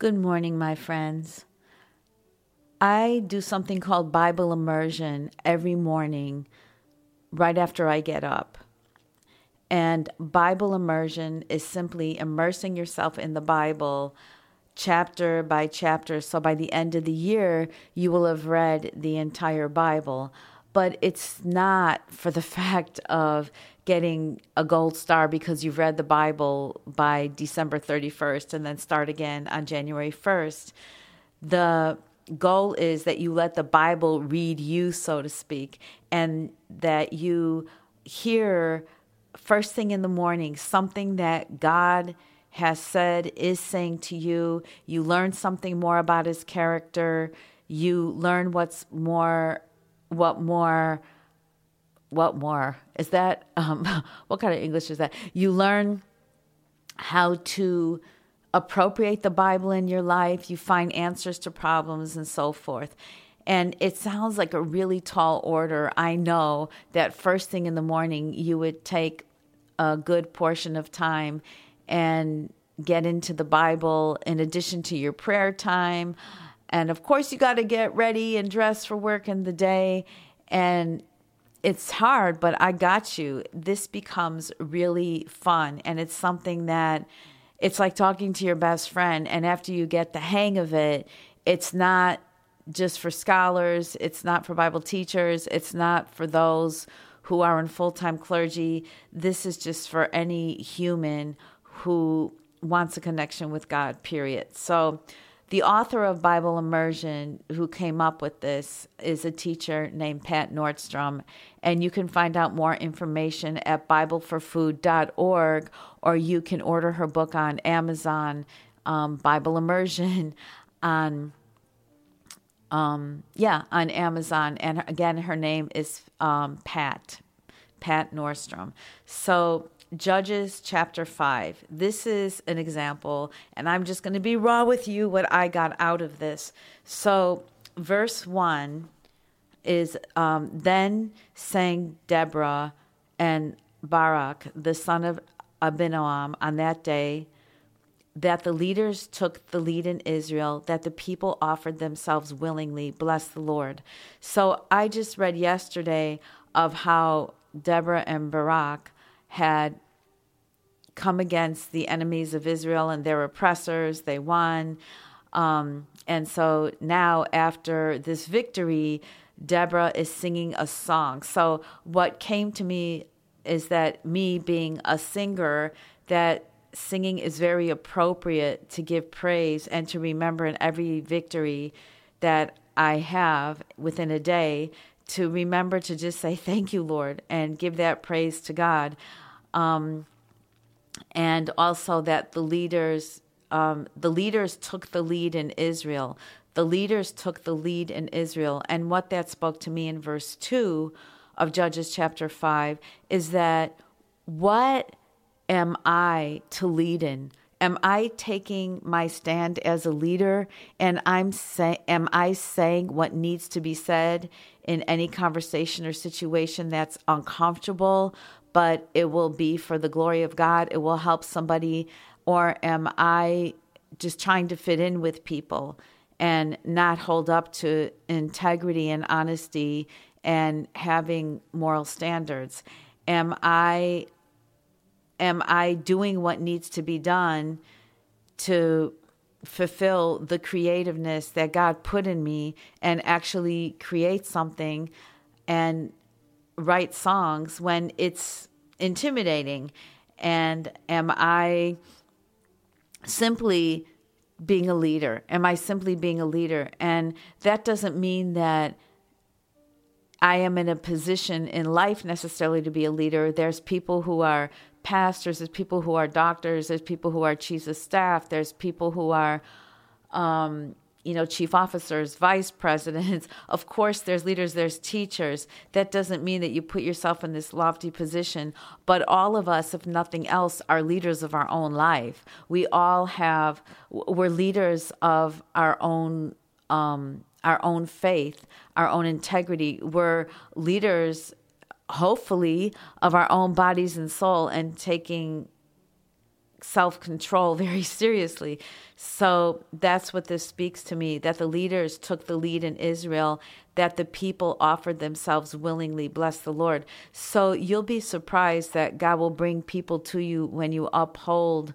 Good morning, my friends. I do something called Bible immersion every morning right after I get up. And Bible immersion is simply immersing yourself in the Bible chapter by chapter. So by the end of the year, you will have read the entire Bible. But it's not for the fact of getting a gold star because you've read the Bible by December 31st and then start again on January 1st. The goal is that you let the Bible read you, so to speak, and that you hear first thing in the morning something that God has said, is saying to you. You learn something more about his character. You learn what's more, what more what more? Is that um, what kind of english is that? You learn how to appropriate the bible in your life. You find answers to problems and so forth. And it sounds like a really tall order i know that first thing in the morning you would take a good portion of time and get into the bible in addition to your prayer time and of course you got to get ready and dress for work in the day and it's hard, but I got you. This becomes really fun. And it's something that it's like talking to your best friend. And after you get the hang of it, it's not just for scholars, it's not for Bible teachers, it's not for those who are in full time clergy. This is just for any human who wants a connection with God, period. So, the author of Bible Immersion, who came up with this, is a teacher named Pat Nordstrom. And you can find out more information at BibleForFood.org, or you can order her book on Amazon, um, Bible Immersion, on um, yeah, on Amazon. And again, her name is um, Pat, Pat Nordstrom. So Judges chapter 5. This is an example, and I'm just going to be raw with you what I got out of this. So, verse 1 is um, Then sang Deborah and Barak, the son of Abinoam, on that day that the leaders took the lead in Israel, that the people offered themselves willingly. Bless the Lord. So, I just read yesterday of how Deborah and Barak had come against the enemies of Israel and their oppressors. They won. Um, and so now, after this victory, Deborah is singing a song. So, what came to me is that me being a singer, that singing is very appropriate to give praise and to remember in every victory that I have within a day to remember to just say thank you, Lord, and give that praise to God. Um, and also that the leaders, um, the leaders took the lead in Israel. The leaders took the lead in Israel, and what that spoke to me in verse two of Judges chapter five is that what am I to lead in? Am I taking my stand as a leader? And I'm say, am I saying what needs to be said in any conversation or situation that's uncomfortable but it will be for the glory of God? It will help somebody? Or am I just trying to fit in with people and not hold up to integrity and honesty and having moral standards? Am I am I doing what needs to be done to fulfill the creativeness that God put in me and actually create something and write songs when it's intimidating? And am I simply being a leader? Am I simply being a leader? And that doesn't mean that I am in a position in life necessarily to be a leader. There's people who are pastors, there's people who are doctors, there's people who are chiefs of staff, there's people who are, um, you know, chief officers, vice presidents. Of course, there's leaders, there's teachers. That doesn't mean that you put yourself in this lofty position, but all of us, if nothing else, are leaders of our own life. We all have, we're leaders of our own. Um, our own faith, our own integrity. We're leaders hopefully of our own bodies and soul and taking self control very seriously. So that's what this speaks to me that the leaders took the lead in Israel, that the people offered themselves willingly. Bless the Lord. So you'll be surprised that God will bring people to you when you uphold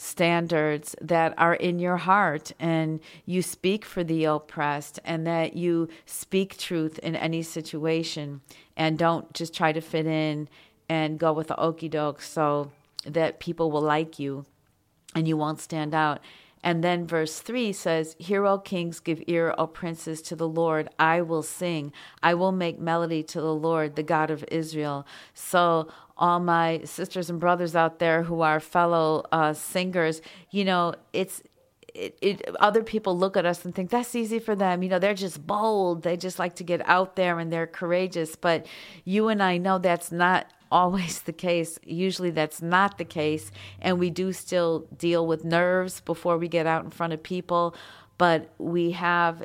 standards that are in your heart and you speak for the oppressed and that you speak truth in any situation and don't just try to fit in and go with the okey doke so that people will like you and you won't stand out. And then verse 3 says, Hear, O kings, give ear, O princes, to the Lord. I will sing. I will make melody to the Lord, the God of Israel. So, all my sisters and brothers out there who are fellow uh, singers, you know, it's it, it, other people look at us and think that's easy for them. You know, they're just bold. They just like to get out there and they're courageous. But you and I know that's not always the case. Usually that's not the case. And we do still deal with nerves before we get out in front of people. But we have,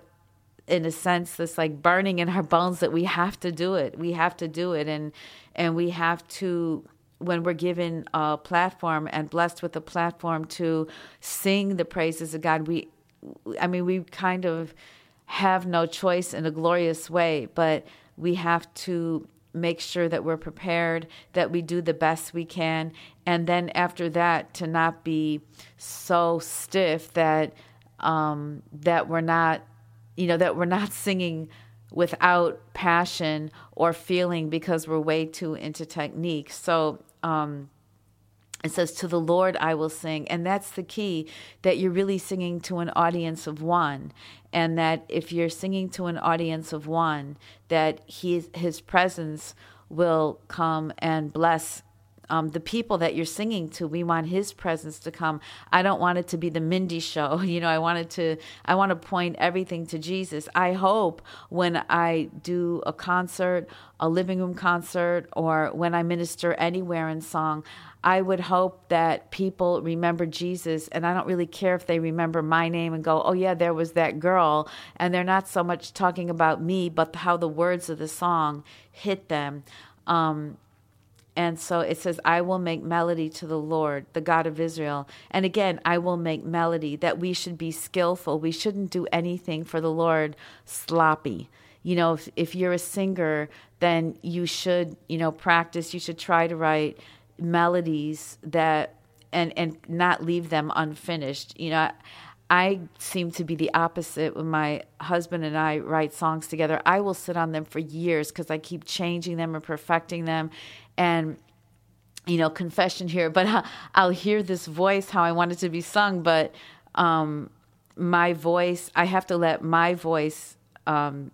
in a sense, this like burning in our bones that we have to do it. We have to do it. And, and we have to, when we're given a platform and blessed with a platform to sing the praises of God, we, I mean, we kind of have no choice in a glorious way, but we have to make sure that we're prepared, that we do the best we can, and then after that to not be so stiff that um, that we're not, you know, that we're not singing without passion or feeling because we're way too into technique. So um, it says, To the Lord I will sing. And that's the key that you're really singing to an audience of one. And that if you're singing to an audience of one, that he, his presence will come and bless um, the people that you're singing to. We want His presence to come. I don't want it to be the Mindy show. You know, I wanted to. I want to point everything to Jesus. I hope when I do a concert, a living room concert, or when I minister anywhere in song, I would hope that people remember Jesus, and I don't really care if they remember my name and go, "Oh yeah, there was that girl," and they're not so much talking about me, but how the words of the song hit them. Um, and so it says, I will make melody to the Lord, the God of Israel. And again, I will make melody, that we should be skillful. We shouldn't do anything for the Lord sloppy. You know, if, if you're a singer, then you should, you know, practice. You should try to write melodies that, and, and not leave them unfinished. You know, I seem to be the opposite when my husband and I write songs together. I will sit on them for years because I keep changing them and perfecting them and you know confession here but i'll hear this voice how i want it to be sung but um, my voice i have to let my voice um,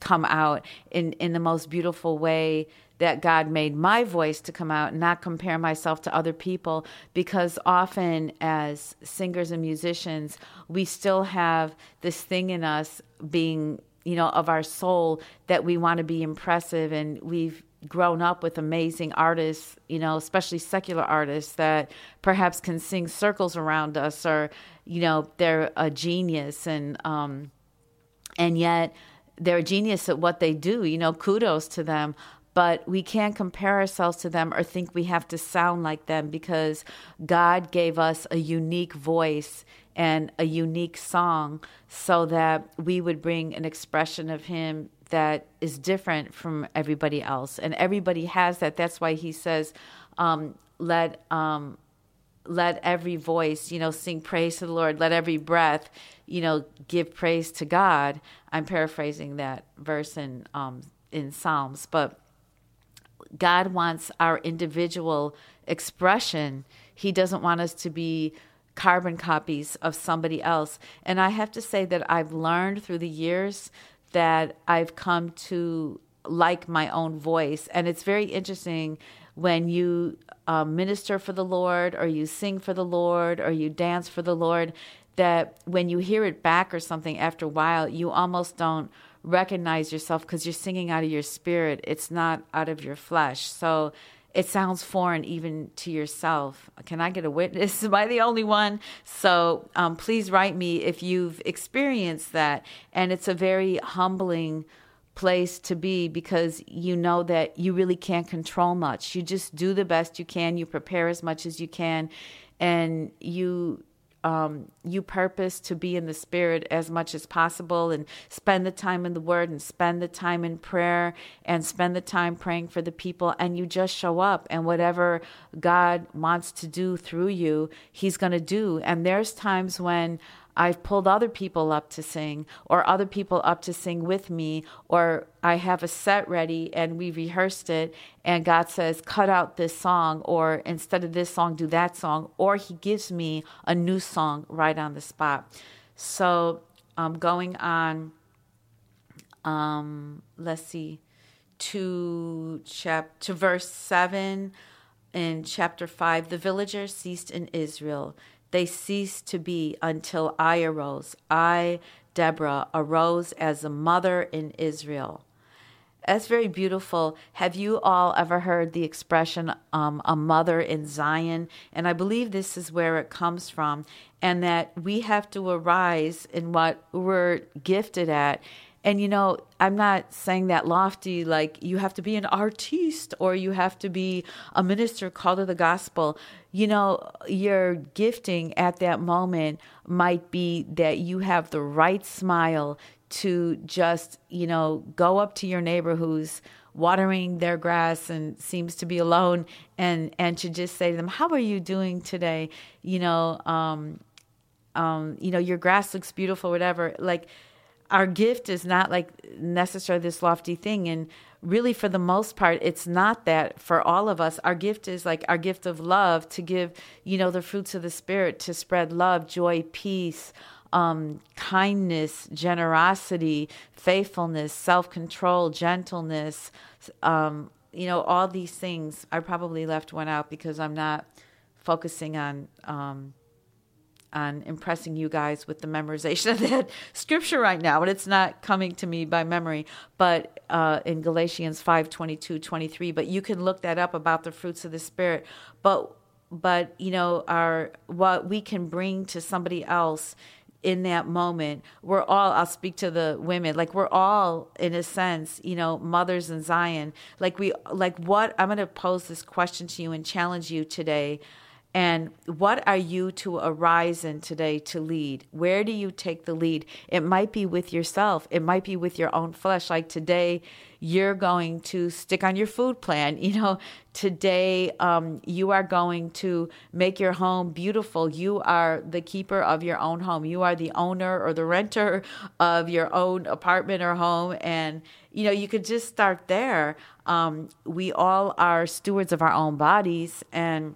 come out in in the most beautiful way that God made my voice to come out, and not compare myself to other people, because often as singers and musicians, we still have this thing in us being, you know, of our soul that we want to be impressive and we've grown up with amazing artists, you know, especially secular artists that perhaps can sing circles around us or, you know, they're a genius and um and yet they're a genius at what they do, you know, kudos to them. But we can't compare ourselves to them or think we have to sound like them because God gave us a unique voice and a unique song so that we would bring an expression of Him that is different from everybody else, and everybody has that. That's why he says, um, "Let um, let every voice, you know, sing praise to the Lord. Let every breath, you know, give praise to God." I'm paraphrasing that verse in um, in Psalms, but God wants our individual expression. He doesn't want us to be carbon copies of somebody else. And I have to say that I've learned through the years that I've come to like my own voice. And it's very interesting when you um, minister for the Lord, or you sing for the Lord, or you dance for the Lord, that when you hear it back or something after a while, you almost don't recognize yourself because you're singing out of your spirit. It's not out of your flesh. So it sounds foreign even to yourself. Can I get a witness? Am I the only one? So um, please write me if you've experienced that. And it's a very humbling place to be because you know that you really can't control much. You just do the best you can, you prepare as much as you can. and you um, you purpose to be in the spirit as much as possible and spend the time in the word and spend the time in prayer and spend the time praying for the people and you just show up and whatever God wants to do through you, he's going to do. And there's times when I've pulled other people up to sing, or other people up to sing with me, or I have a set ready and we rehearsed it, and God says, cut out this song, or instead of this song, do that song, or He gives me a new song right on the spot. So, um, going on, um, let's see, to chap to verse seven in chapter five, the villagers ceased in Israel they ceased to be until I arose. I, Deborah, arose as a mother in Israel. That's very beautiful. Have you all ever heard the expression, um, a mother in Zion? And I believe this is where it comes from, and that we have to arise in what we're gifted at and you know, I'm not saying that lofty, like you have to be an artiste or you have to be a minister called to the gospel. You know, your gifting at that moment might be that you have the right smile to just, you know, go up to your neighbor who's watering their grass and seems to be alone and and to just say to them, How are you doing today? You know, um, um, you know, your grass looks beautiful, whatever. Like our gift is not like necessarily this lofty thing. And really for the most part it's not that for all of us. Our gift is like our gift of love to give you know the fruits of the spirit to spread love joy peace um, kindness generosity faithfulness self-control gentleness um, you know all these things i probably left one out because i'm not focusing on um, on impressing you guys with the memorization of that scripture right now, and it's not coming to me by memory, but uh, in Galatians 5 22, 23. But you can look that up about the fruits of the Spirit. But but you know our what we can bring to somebody else in that moment we're all i'll speak to the women like we're all in a sense you know mothers in zion like we like what i'm going to pose this question to you and challenge you today and what are you to arise in today to lead? Where do you take the lead? It might be with yourself, it might be with your own flesh. Like today, you're going to stick on your food plan. You know, today um, you are going to make your home beautiful. You are the keeper of your own home. You are the owner or the renter of your own apartment or home. And, you know, you could just start there. Um, we all are stewards of our own bodies. And,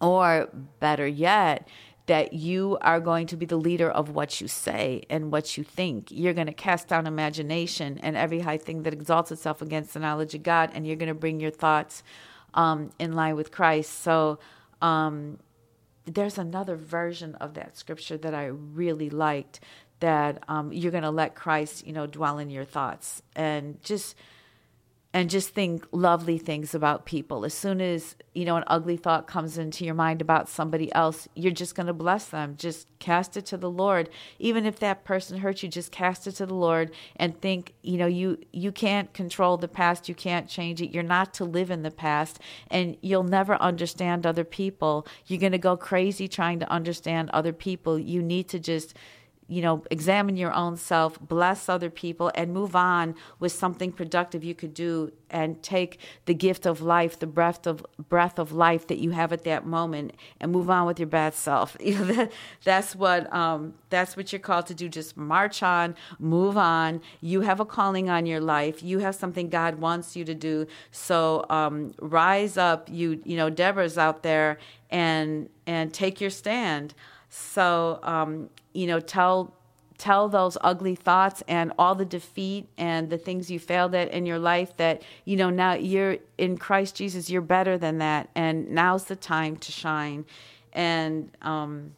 or better yet, that you are going to be the leader of what you say and what you think. You're going to cast down imagination and every high thing that exalts itself against the knowledge of God, and you're going to bring your thoughts um, in line with Christ. So, um, there's another version of that scripture that I really liked that um, you're going to let Christ, you know, dwell in your thoughts and just and just think lovely things about people. As soon as, you know, an ugly thought comes into your mind about somebody else, you're just going to bless them. Just cast it to the Lord. Even if that person hurt you, just cast it to the Lord and think, you know, you you can't control the past, you can't change it. You're not to live in the past and you'll never understand other people. You're going to go crazy trying to understand other people. You need to just you know, examine your own self, bless other people, and move on with something productive you could do, and take the gift of life, the breath of breath of life that you have at that moment, and move on with your bad self. You know, that, that's what um, that's what you're called to do. Just march on, move on. You have a calling on your life. You have something God wants you to do. So um, rise up. You you know, Deborah's out there, and and take your stand. So, um, you know, tell tell those ugly thoughts and all the defeat and the things you failed at in your life that you know now you're in Christ Jesus you're better than that. And now's the time to shine and um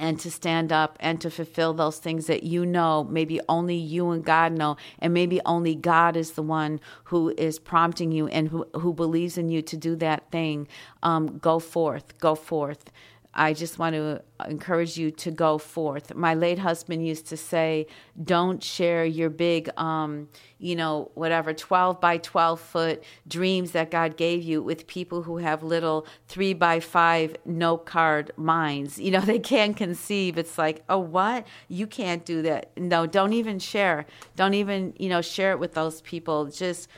and to stand up and to fulfill those things that you know maybe only you and God know. And maybe only God is the one who is prompting you and who, who believes in you to do that thing. Um, go forth go forth I just want to encourage you to go forth. My late husband used to say, don't share your big, um, you know, whatever, 12 by 12 foot dreams that God gave you with people who have little three by five note card minds. You know, they can't conceive. It's like, oh, what? You can't do that. No, don't even share. Don't even, you know, share it with those people. Just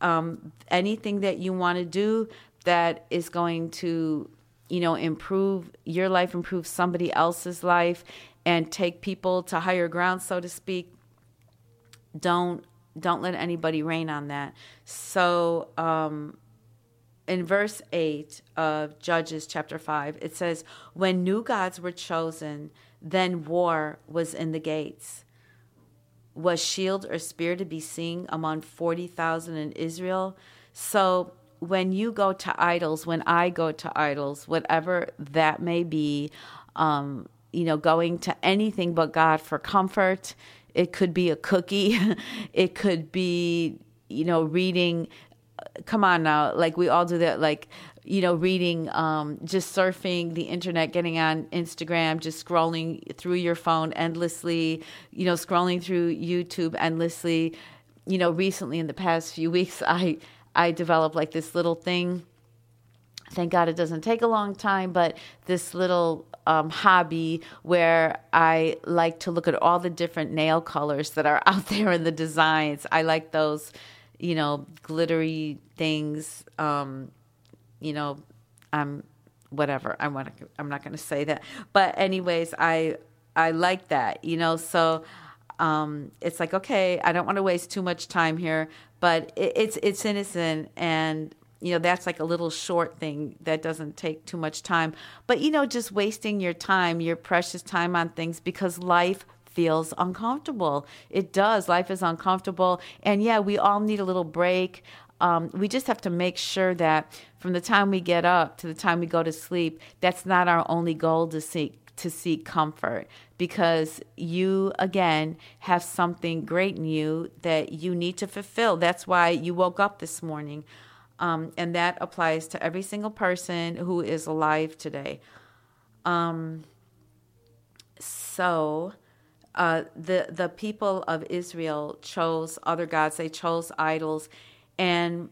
um, anything that you want to do that is going to you know, improve your life, improve somebody else's life, and take people to higher ground, so to speak. Don't don't let anybody rain on that. So, um, in verse 8 of Judges chapter 5, it says, When new gods were chosen, then war was in the gates. Was shield or spear to be seen among 40,000 in Israel? So when you go to idols, when I go to idols, whatever that may be, um, you know, going to anything but God for comfort. It could be a cookie. it could be, you know, reading. Come on now, like we all do that. Like, you know, reading, um, just surfing the internet, getting on Instagram, just scrolling through your phone endlessly. You know, scrolling through YouTube endlessly. You know, recently in the past few weeks, I I developed like this little thing. Thank God it doesn't take a long time, but this little um, hobby where I like to look at all the different nail colors that are out there in the designs. I like those, you know, glittery things. Um, you know, I'm whatever. I want to. I'm not going to say that, but anyways, I I like that. You know, so um, it's like okay, I don't want to waste too much time here, but it, it's it's innocent and you know that's like a little short thing that doesn't take too much time. But you know just wasting your time your precious time on things because life feels uncomfortable. It does. Life is uncomfortable. And yeah we all need a little break. Um, we just have to make sure that from the time we get up to the time we go to sleep that's not our only goal to seek to seek comfort because you again have something great in you that you need to fulfill. That's why you woke up this morning um, and that applies to every single person who is alive today. Um, so uh, the the people of Israel chose other gods. They chose idols. And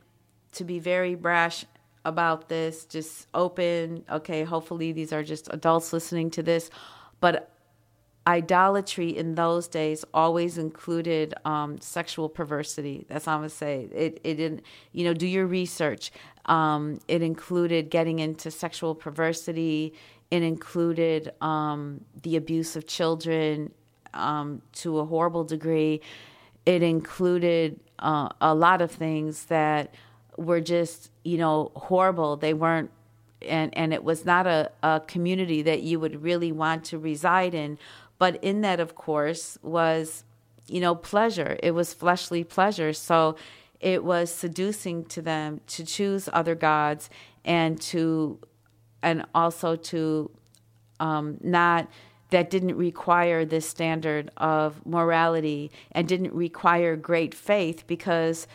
to be very brash about this, just open. Okay, hopefully these are just adults listening to this. But idolatry in those days always included um, sexual perversity. That's all I'm gonna say. It it didn't. You know, do your research. Um, it included getting into sexual perversity. It included um, the abuse of children um, to a horrible degree. It included uh, a lot of things that were just you know horrible. They weren't and and it was not a, a community that you would really want to reside in. But in that of course was you know pleasure. It was fleshly pleasure. So it was seducing to them to choose other gods and to and also to um, not that didn't require this standard of morality and didn't require great faith because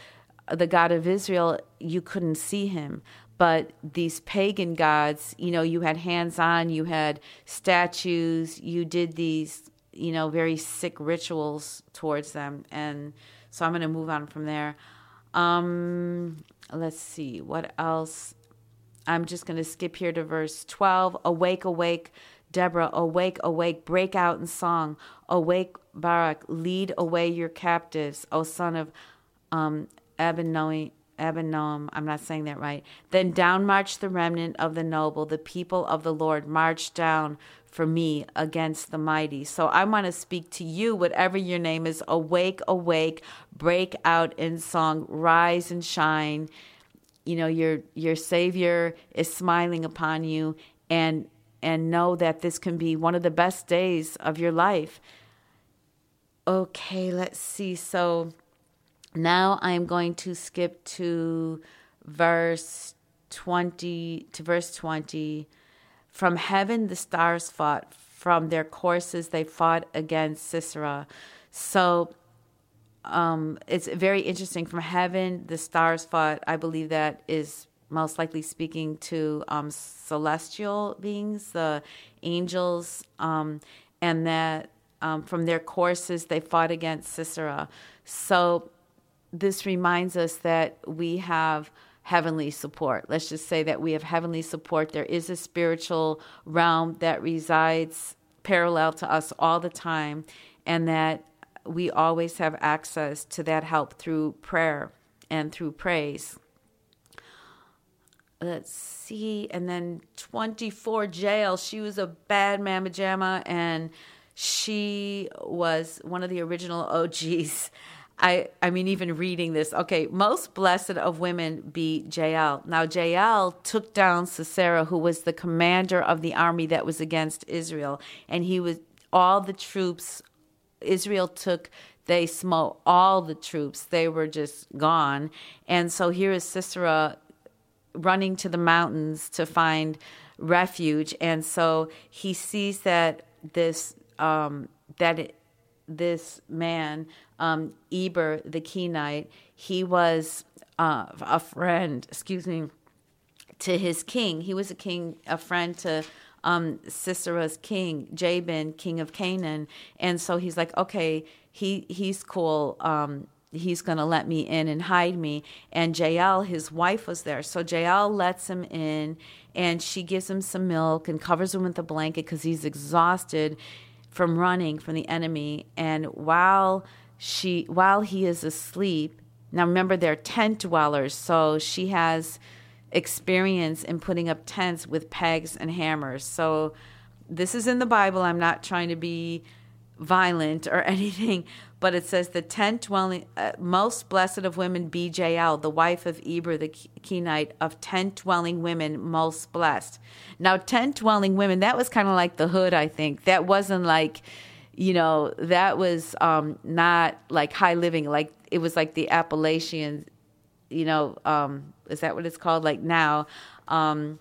the God of Israel, you couldn't see him. But these pagan gods, you know, you had hands on, you had statues, you did these, you know, very sick rituals towards them. And so I'm going to move on from there. Um, let's see, what else? I'm just going to skip here to verse 12. Awake, awake, Deborah, awake, awake, break out in song. Awake, Barak, lead away your captives, O son of um, Abinoam, I'm not saying that right. Then down marched the remnant of the noble, the people of the Lord marched down for me against the mighty. So I want to speak to you, whatever your name is, awake, awake, break out in song, rise and shine. You know, your your Savior is smiling upon you and and know that this can be one of the best days of your life. Okay, let's see. So now I'm going to skip to verse 20 to verse 20. From heaven the stars fought, from their courses they fought against Sisera. So um, it's very interesting. From heaven the stars fought. I believe that is most likely speaking to um, celestial beings, the angels, um, and that um, from their courses they fought against Sisera. So this reminds us that we have heavenly support. Let's just say that we have heavenly support. There is a spiritual realm that resides parallel to us all the time, and that we always have access to that help through prayer and through praise. Let's see, and then 24 Jael. She was a bad mamma jamma, and she was one of the original OGs. I, I mean, even reading this, okay, most blessed of women be Jael. Now, Jael took down Sisera, who was the commander of the army that was against Israel, and he was all the troops Israel took they smote all the troops. They were just gone. And so here is Sisera running to the mountains to find refuge. And so he sees that this um, that it, this man, um, Eber the Kenite, he was uh, a friend. Excuse me. To his king, he was a king, a friend to um, Sisera's king, Jabin, king of Canaan, and so he's like, okay, he he's cool. Um, he's going to let me in and hide me. And Jael, his wife, was there. So Jael lets him in and she gives him some milk and covers him with a blanket because he's exhausted from running from the enemy. And while she while he is asleep, now remember they're tent dwellers, so she has experience in putting up tents with pegs and hammers. So this is in the Bible. I'm not trying to be violent or anything, but it says the tent dwelling, uh, most blessed of women be Jael, the wife of Eber the Kenite, of tent dwelling women, most blessed. Now, tent dwelling women, that was kind of like the hood, I think. That wasn't like, you know, that was um, not like high living. Like it was like the Appalachian, you know, um, is that what it's called? Like now. Um,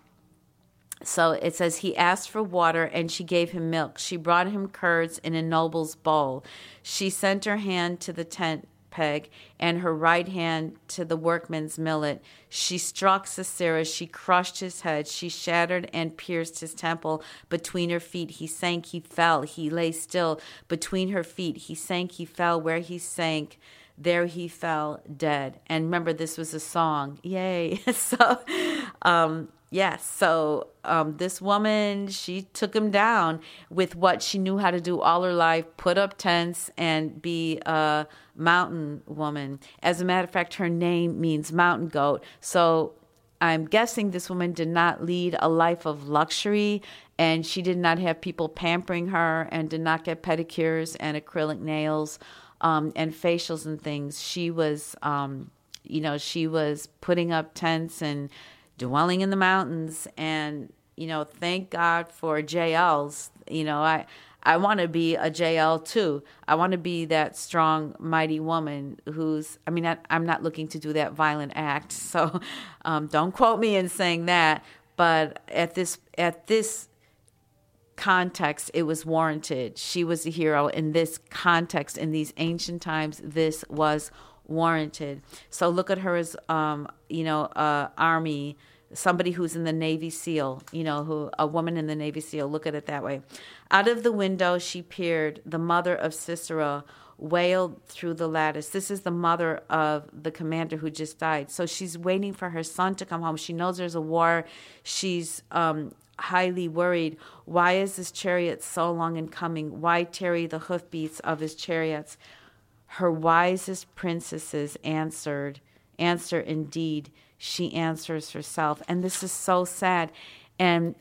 so it says he asked for water and she gave him milk. She brought him curds in a noble's bowl. She sent her hand to the tent peg and her right hand to the workman's millet. She struck Sisera. She crushed his head. She shattered and pierced his temple. Between her feet he sank, he fell. He lay still. Between her feet he sank, he fell. Where he sank, there he fell dead. And remember, this was a song. Yay. so, um, yes. So, um, this woman, she took him down with what she knew how to do all her life put up tents and be a mountain woman. As a matter of fact, her name means mountain goat. So, I'm guessing this woman did not lead a life of luxury and she did not have people pampering her and did not get pedicures and acrylic nails um, and facials and things. She was, um, you know, she was putting up tents and dwelling in the mountains. And, you know, thank God for Jaels You know, I, I want to be a Jael too. I want to be that strong, mighty woman who's, I mean, I, am not looking to do that violent act. So um, don't quote me in saying that. But at this, at this context, it was warranted. She was a hero in this context, in these ancient times, this was warranted. So look at her as, um, you know, uh, army, somebody who's in the Navy SEAL, you know, who a woman in the Navy SEAL. Look at it that way. Out of the window she peered. The mother of Sisera wailed through the lattice. This is the mother of the commander who just died. So she's waiting for her son to come home. She knows there's a war. She's um, highly worried. Why is this chariot so long in coming? Why tarry the hoofbeats of his chariots? Her wisest princesses answered, Answer indeed. She answers herself. And this is so sad. And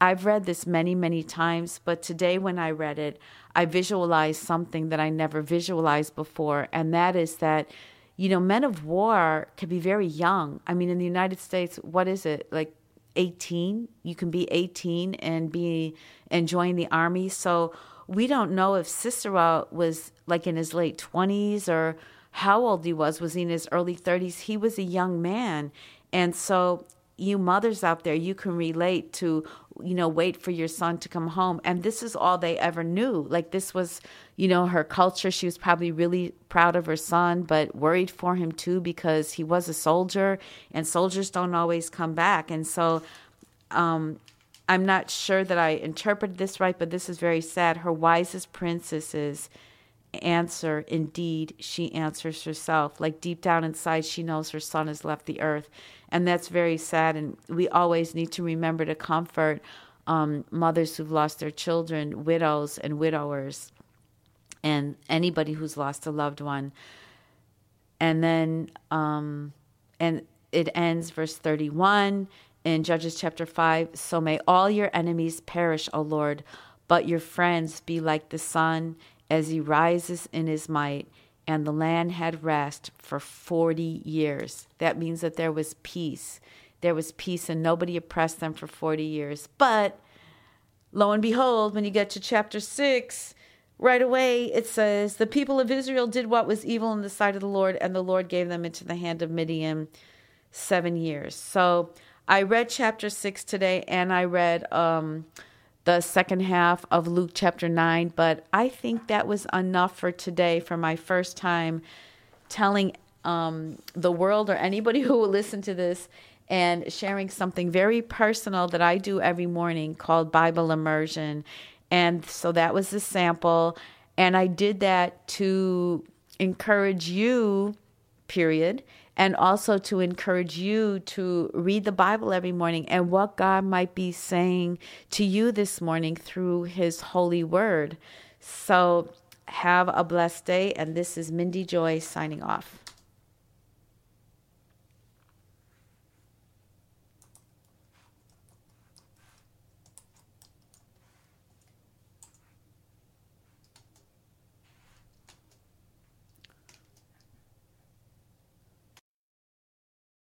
I've read this many, many times, but today when I read it, I visualized something that I never visualized before. And that is that, you know, men of war can be very young. I mean, in the United States, what is it? Like 18. You can be 18 and be enjoying the army. So we don't know if Sisera was like in his late 20s or how old he was. Was he in his early 30s? He was a young man. And so you mothers out there, you can relate to you know, wait for your son to come home. And this is all they ever knew. Like, this was, you know, her culture. She was probably really proud of her son, but worried for him too because he was a soldier and soldiers don't always come back. And so, um, I'm not sure that I interpreted this right, but this is very sad. Her wisest princesses answer, indeed, she answers herself. Like deep down inside, she knows her son has left the earth. And that's very sad. And we always need to remember to comfort um, mothers who've lost their children, widows and widowers, and anybody who's lost a loved one. And then, um, and it ends verse 31 in Judges chapter 5 So may all your enemies perish, O Lord, but your friends be like the sun as he rises in his might. And the land had rest for 40 years. That means that there was peace. There was peace, and nobody oppressed them for 40 years. But lo and behold, when you get to chapter 6, right away it says, The people of Israel did what was evil in the sight of the Lord, and the Lord gave them into the hand of Midian seven years. So I read chapter six today, and I read um, the second half of Luke chapter nine, but I think that was enough for today for my first time telling um, the world or anybody who will listen to this and sharing something very personal that I do every morning called Bible immersion. And so that was the sample. And I did that to encourage you, period, and also to encourage you to read the Bible every morning and what God might be saying to you this morning through His holy word. So, have a blessed day. And this is Mindy Joy signing off.